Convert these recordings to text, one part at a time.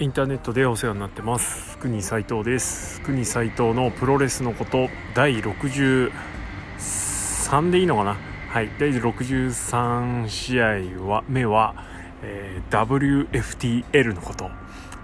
インターネットでお世話になってます。国斉藤です。国斉藤のプロレスのこと第63でいいのかな？はい。第63試合は目は、えー、WFTL のこと。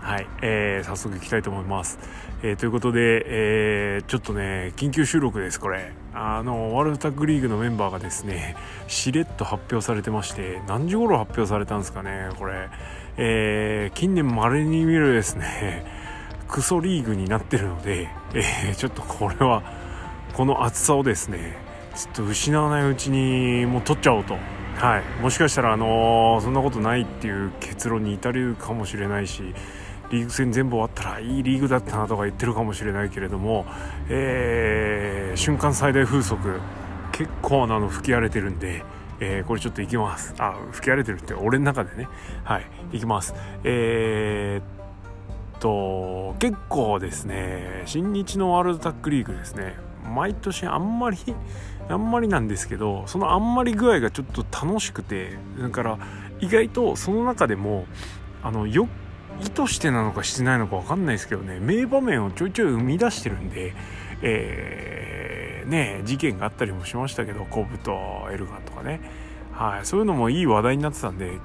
はい、えー、早速いきたいと思います、えー、ということで、えー、ちょっとね緊急収録ですこれ。あのワールドタッグリーグのメンバーがですねしれっと発表されてまして何時頃発表されたんですかねこれ。えー、近年稀に見るですね クソリーグになってるので、えー、ちょっとこれはこの厚さをですねちょっと失わないうちにもう取っちゃおうと、はい、もしかしたら、あのー、そんなことないっていう結論に至るかもしれないしリーグ戦全部終わったらいいリーグだったなとか言ってるかもしれないけれども、えー、瞬間最大風速結構なの吹き荒れてるんで。えー、これちょっと行きます。あ吹き荒れてるって俺の中でね。はい行きます。えー、っと結構ですね新日のワールドタックリーグですね。毎年あんまりあんまりなんですけどそのあんまり具合がちょっと楽しくてだから意外とその中でもあのよ意図してなのかしてないのか分かんないですけどね名場面をちょいちょい生み出してるんで、えー、ね事件があったりもしましたけどコブとエルガンとかね、はい、そういうのもいい話題になってたんで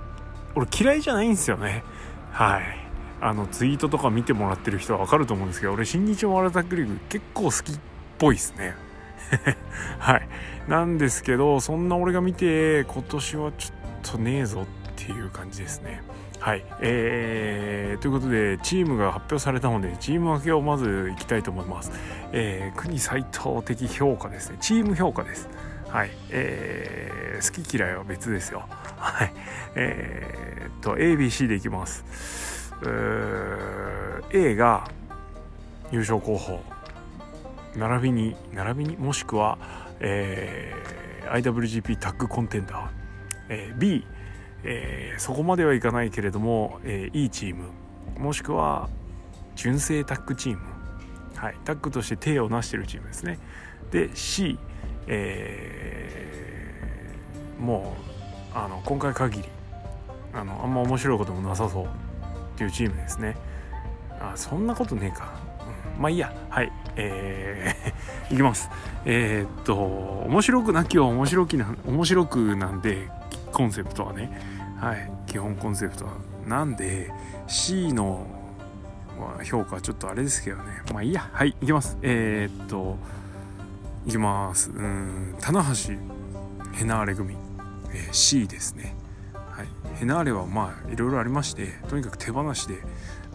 俺嫌いじゃないんですよね。はい。あのツイートとか見てもらってる人は分かると思うんですけど俺新日ワールドタックリーグ結構好きっぽいですね。はい。なんですけどそんな俺が見て今年はちょっとねえぞってていう感じですね。はい、えー、ということでチームが発表されたのでチーム分けをまずいきたいと思います、えー、国斎藤的評価ですね。チーム評価です。はい、えー、好き嫌いは別ですよ。はい、えー、と ABC でいきます。A が優勝候補。並びに並びにもしくは、えー、IWGP タッグコンテンダー、えー、B えー、そこまではいかないけれども、えー、いいチームもしくは純正タッグチーム、はい、タッグとして手を成してるチームですね。で C、えー、もうあの今回限りあのあんま面白いこともなさそうっていうチームですね。あそんなことねえか、うん、まあいいや。はいえー、いきます。えー、っと面白くなきゃ面白きな面白くなんでコンセプトはね。はい。基本コンセプトは。なんで C の評価はちょっとあれですけどね。まあいいや。はいいきます。えー、っといきます。うん。棚橋ヘナーレ組、えー、C ですね。はい。ヘナーレはまあいろいろありましてとにかく手放しで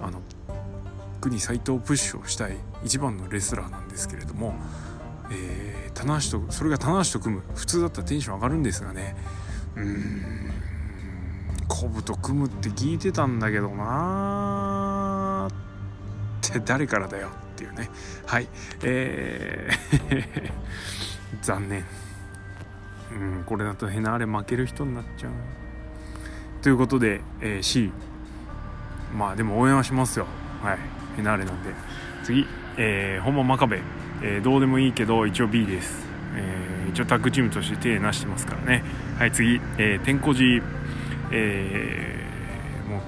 あの国斎藤プッシュをしたい一番のレスラーなんですけれども、えー、棚橋とそれが棚橋と組む。普通だったらテンション上がるんですがねうん。コブと組むって聞いてたんだけどなって誰からだよっていうね。はい。えー。残念。うんこれだとヘナーレ負ける人になっちゃう。ということで、えー、C まあでも応援はしますよ。はい。ヘナーレなんで。次、えー、本間真壁、えー、どうでもいいけど一応 B です、えー、一応タッグチームとして手なしてますからね。はい次、えー、天候寺えー、も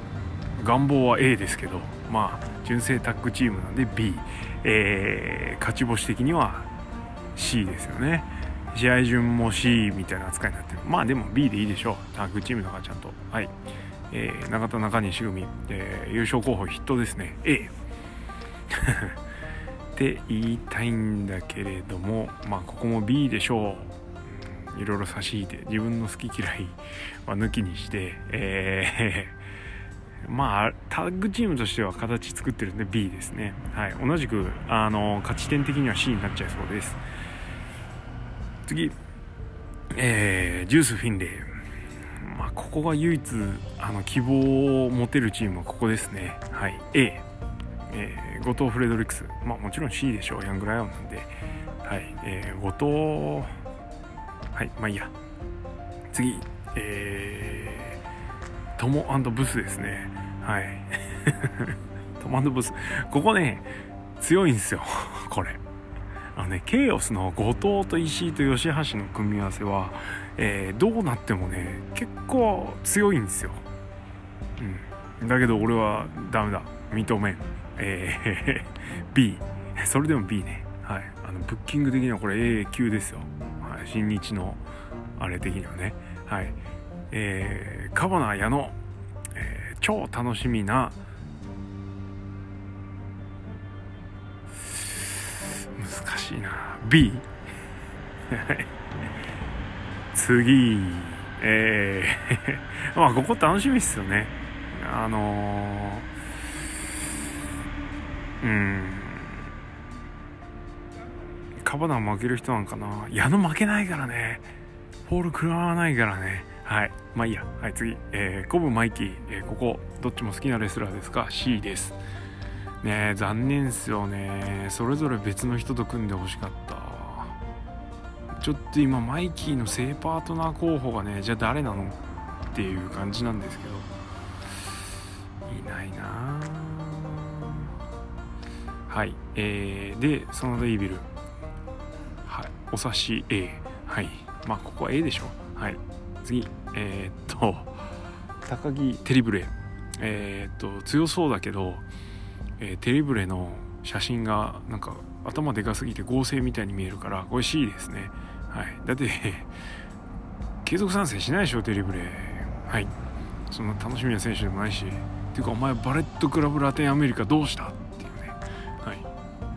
う願望は A ですけどまあ純正タッグチームなんで B、えー、勝ち星的には C ですよね。試合順も C みたいな扱いになってる。まあでも B でいいでしょう。タッグチームだからちゃんと。はい、えー、永田中西組、えー、優勝候補筆頭ですね。A って言いたいんだけれどもまあここも B でしょう。いろいろ差し引いて自分の好き嫌い は抜きにして、えー、まあタッグチームとしては形作ってるんで B ですね、はい、同じくあの勝ち点的には C になっちゃいそうです。次、えー、ジュース・フィンレイ。まあ、ここが唯一あの希望を持てるチームはここですね。はい、A、えー、後藤フレドリックス、まあ、もちろん C でしょう、ヤングライオンなんで、はい。えー、後藤はい。まあいいや。次。えー、トモブスですね。はい。トモブス。ここね強いんですよ。これ。あのねケイオスの後藤と石井と吉橋の組み合わせは、えー、どうなってもね結構強いんですよ。うん。だけど俺はダメだ。認めん。えー、B それでも B ね。はい。あのブッキング的にはこれ A 級ですよ、はい、新日のあれ的にはね。はい。えー、カバナ矢野、えー、超楽しみな難しいな。B 次。えー まあここ楽しみっすよね。あのー、うん。カバナ負ける人なんかな。矢野負けないからね。フォール食らわないからね。はい。まあいいや。はい次、えー、コブマイキー、えー、ここどっちも好きなレスラーですか？C です。ね残念っすよね。それぞれ別の人と組んでほしかった。ちょっと今マイキーの正パートナー候補がねじゃあ誰なの？っていう感じなんですけど。はい。えー、でそのデイビル。はい。お察し A はい。まあここは A でしょ。はい。次。えー、っと高木テリブレ。えー、っと強そうだけど、えー、テリブレの写真がなんか頭でかすぎて合成みたいに見えるからこれ C ですね。はい。だって 継続参戦しないでしょテリブレ。はい。そんな楽しみな選手でもないし。っていうかお前バレットクラブラテンアメリカどうした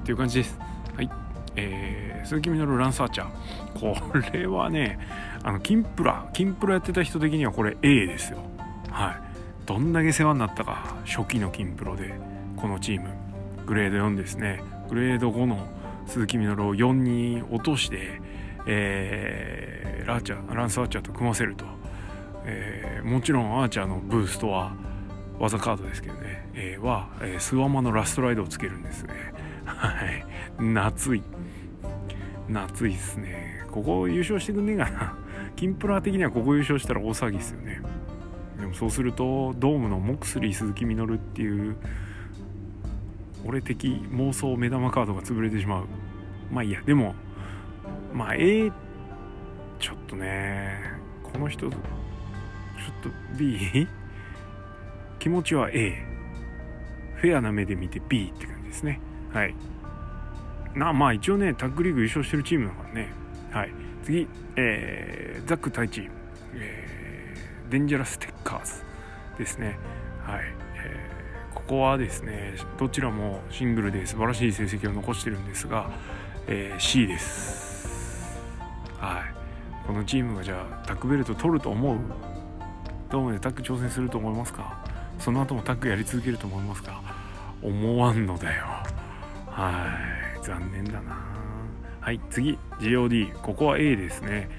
っていう感じです。はい。えー、鈴木みのるランサーチャー。これはねあのキンプラキンプラやってた人的にはこれ A ですよ。はい。どんだけ世話になったか初期のキンプロでこのチーム。グレード4ですね。グレード5の鈴木みのるを4に落としてえー、ラーチャーランスアーチャーと組ませると、えー、もちろんアーチャーのブーストは技カードですけどね、えー、は、えー、スワマのラストライドをつけるんですね。はい。夏い。夏いっすね。ここ優勝してくんねえかな。キンプラ的にはここ優勝したら大騒ぎですよね。でもそうするとドームのモクスリー鈴木みのるっていう俺的妄想目玉カードが潰れてしまう。まあいいや。でもまあ A ちょっとねこの人ちょっと B 気持ちは A フェアな目で見て B って感じですね。はい。なまあ一応ねタッグリーグ優勝してるチームだからね。はい。次、えー、ザック太一、えー、デンジャラステッカーズ。ですね。はい、えー、ここはですねどちらもシングルで素晴らしい成績を残してるんですが、えー、C です。はい。このチームがじゃあタックベルト取ると思う？どうもねタック挑戦すると思いますか？その後もタックやり続けると思いますか？思わんのだよ。はい残念だな。はい次 GOD ここは A ですね。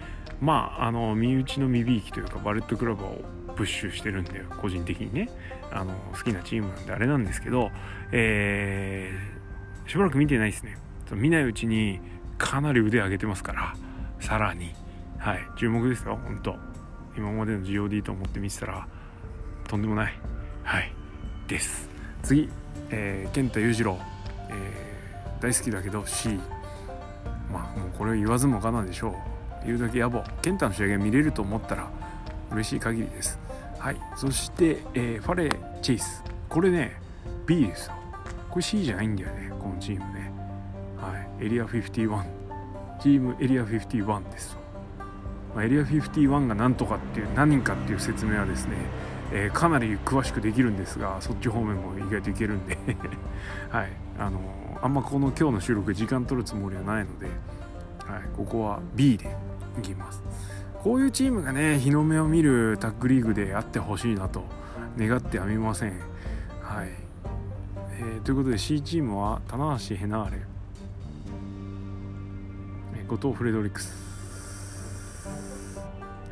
まああの身内の未びいきというかバレットクラブをプッシュしてるんで個人的にね。あの好きなチームなんであれなんですけどえー、しばらく見てないですね。見ないうちにかなり腕上げてますからさらに。はい注目ですよ本当。今までの GOD と思って見てたらとんでもない。はいです。次、えー、健太裕次郎、えー、大好きだけど C まあもうこれを言わずもがなでしょう。言うだけ野暮。健太の試合が見れると思ったら嬉しい限りです。はい。そして、えー、ファレー・チェイス。これね B ですよ。これ C じゃないんだよね。このチームね。はい。エリア51チームエリア51ですまあ、エリア51が何とかっていう何人かっていう説明はですね、えー、かなり詳しくできるんですがそっち方面も意外といけるんで。はい。あのあんまこの今日の収録時間取るつもりはないので、はい、ここは B でいきます。こういうチームがね日の目を見るタッグリーグであってほしいなと願ってやみません。はい、えー、ということで C チームは棚橋ヘナーレ。後藤フレドリックス、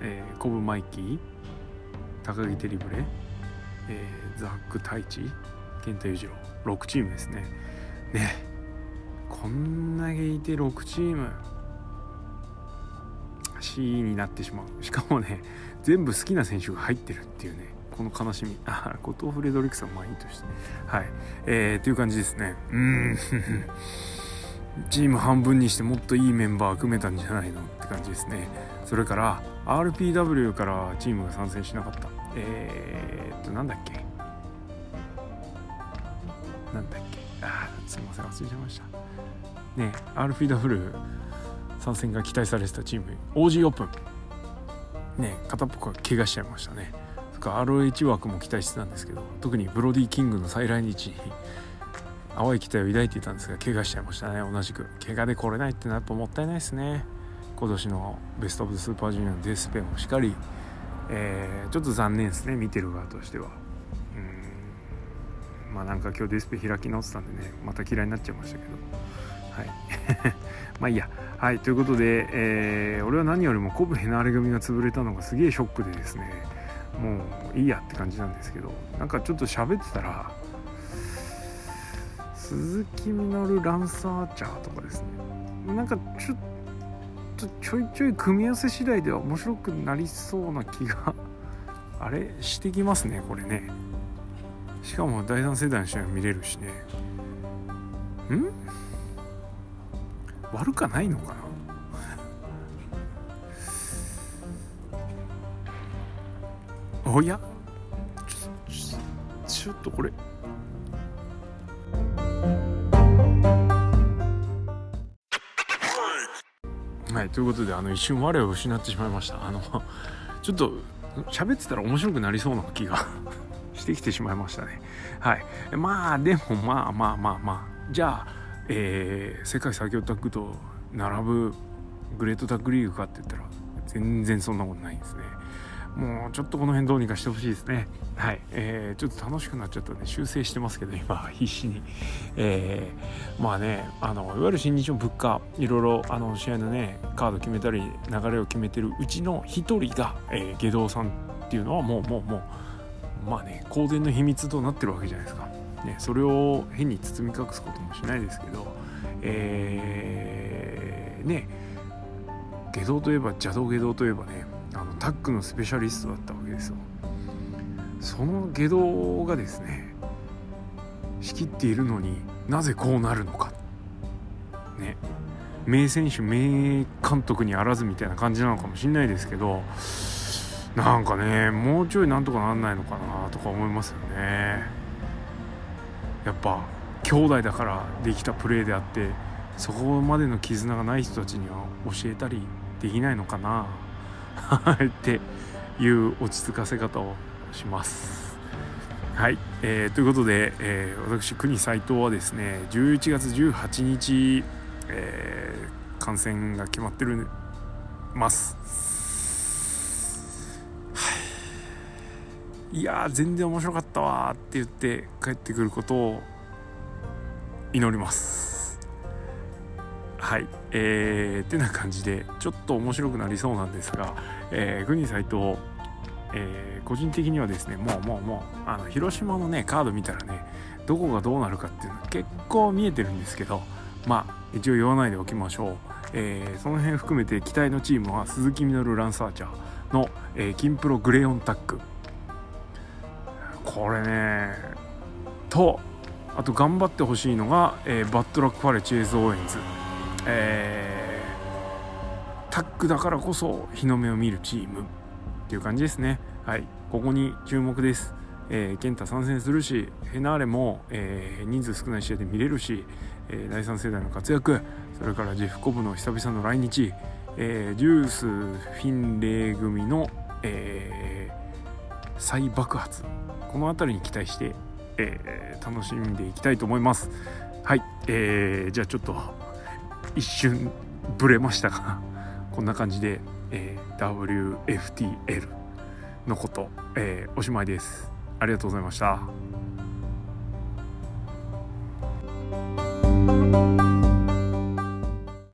えー、コブ・マイキー。高木テリブレ、えー、ザック・太一健太裕次郎6チームですね。ねこんだけいて6チーム。C になってしまう。しかもね全部好きな選手が入ってるっていうねこの悲しみ。あ後藤フレドリックスはまあいいとして。はい。えー、という感じですね。うん。チーム半分にしてもっといいメンバー組めたんじゃないの？って感じですね。それから RPW からチームが参戦しなかった。えー、っとなんだっけ？なんだっけ？あすいません忘れちゃいました。ね RPW 参戦が期待されてたチーム OG オープン。ね片っぽが怪我しちゃいましたね。そか ROH 枠も期待してたんですけど特にブロディ・キングの再来日に淡い期待を抱いていたんですが怪我しちゃいましたね。同じく。怪我で来れないってのはやっぱもったいないですね。今年のベスト・オブ・スーパージュニアのデスペもしっかり、えー、ちょっと残念ですね見てる側としては。うん。まあなんか今日ディスペ開き直ってたんでねまた嫌いになっちゃいましたけど。はい。まあいいや。はいということで、えー、俺は何よりもコブヘナーレ組が潰れたのがすげえショックでですね。もういいやって感じなんですけど。なんかちょっと喋ってたら鈴木みのるランサーチャーとかですね。なんかちょっとちょいちょい組み合わせ次第では面白くなりそうな気が。あれしてきますねこれね。しかも第3世代の試合見れるしね。ん？悪かないのかな？おや？ちょっとこれ。はいということであの一瞬我を失ってしまいました。あの ちょっと喋ってたら面白くなりそうな気が してきてしまいましたね。はい。まあでもまあまあまあまあ。じゃあ、えー、世界最強タッグと並ぶグレートタッグリーグかって言ったら全然そんなことないんですね。もうちょっとこの辺どうにかしてほしいですね。はい、えー、ちょっと楽しくなっちゃったんで修正してますけど今必死に、えー、まあねあのいわゆる新日の物価いろいろあの試合のねカード決めたり流れを決めてるうちの一人が、えー、下道さんっていうのはもうもうもうまあね公然の秘密となってるわけじゃないですか、ね、それを変に包み隠すこともしないですけどえー、ね下道といえば邪道下道といえばねタッグのスペシャリストだったわけですよ。その下道がですね仕切っているのになぜこうなるのか。ね。名選手名監督にあらずみたいな感じなのかもしれないですけどなんかねもうちょいなんとかなんないのかなとか思いますよね。やっぱ兄弟だからできたプレーであってそこまでの絆がない人たちには教えたりできないのかな。っていう落ち着かせ方をします。はい、えー、ということで、えー、私国斉藤はですね11月18日、えー、感染が決まってるます。い、いや全然面白かったわって言って帰ってくることを祈ります。はい、えー、ってな感じでちょっと面白くなりそうなんですが、えー、国斎藤えー、個人的にはですねもうもうもうあの広島のねカード見たらねどこがどうなるかっていうのは結構見えてるんですけどまあ一応言わないでおきましょう、えー、その辺含めて期待のチームは鈴木みのるランサーチャーの、えー、キンプログレオンタック。これねとあと頑張ってほしいのが、えー、バッドラックファレチェイズ・オーエンズ、えー、タッグだからこそ日の目を見るチームっていう感じですね。はい。ここに注目です。えー、健太参戦するしヘナーレも、えー、人数少ない試合で見れるし、えー、第3世代の活躍それからジェフコブの久々の来日、えー、ジュースフィンレイ組の、えー、再爆発。この辺りに期待して、えー、楽しんでいきたいと思います。はい、えー、じゃあちょっと一瞬ブレましたが こんな感じでえー、WFTL のこと、えー、おしまいです。ありがとうございました。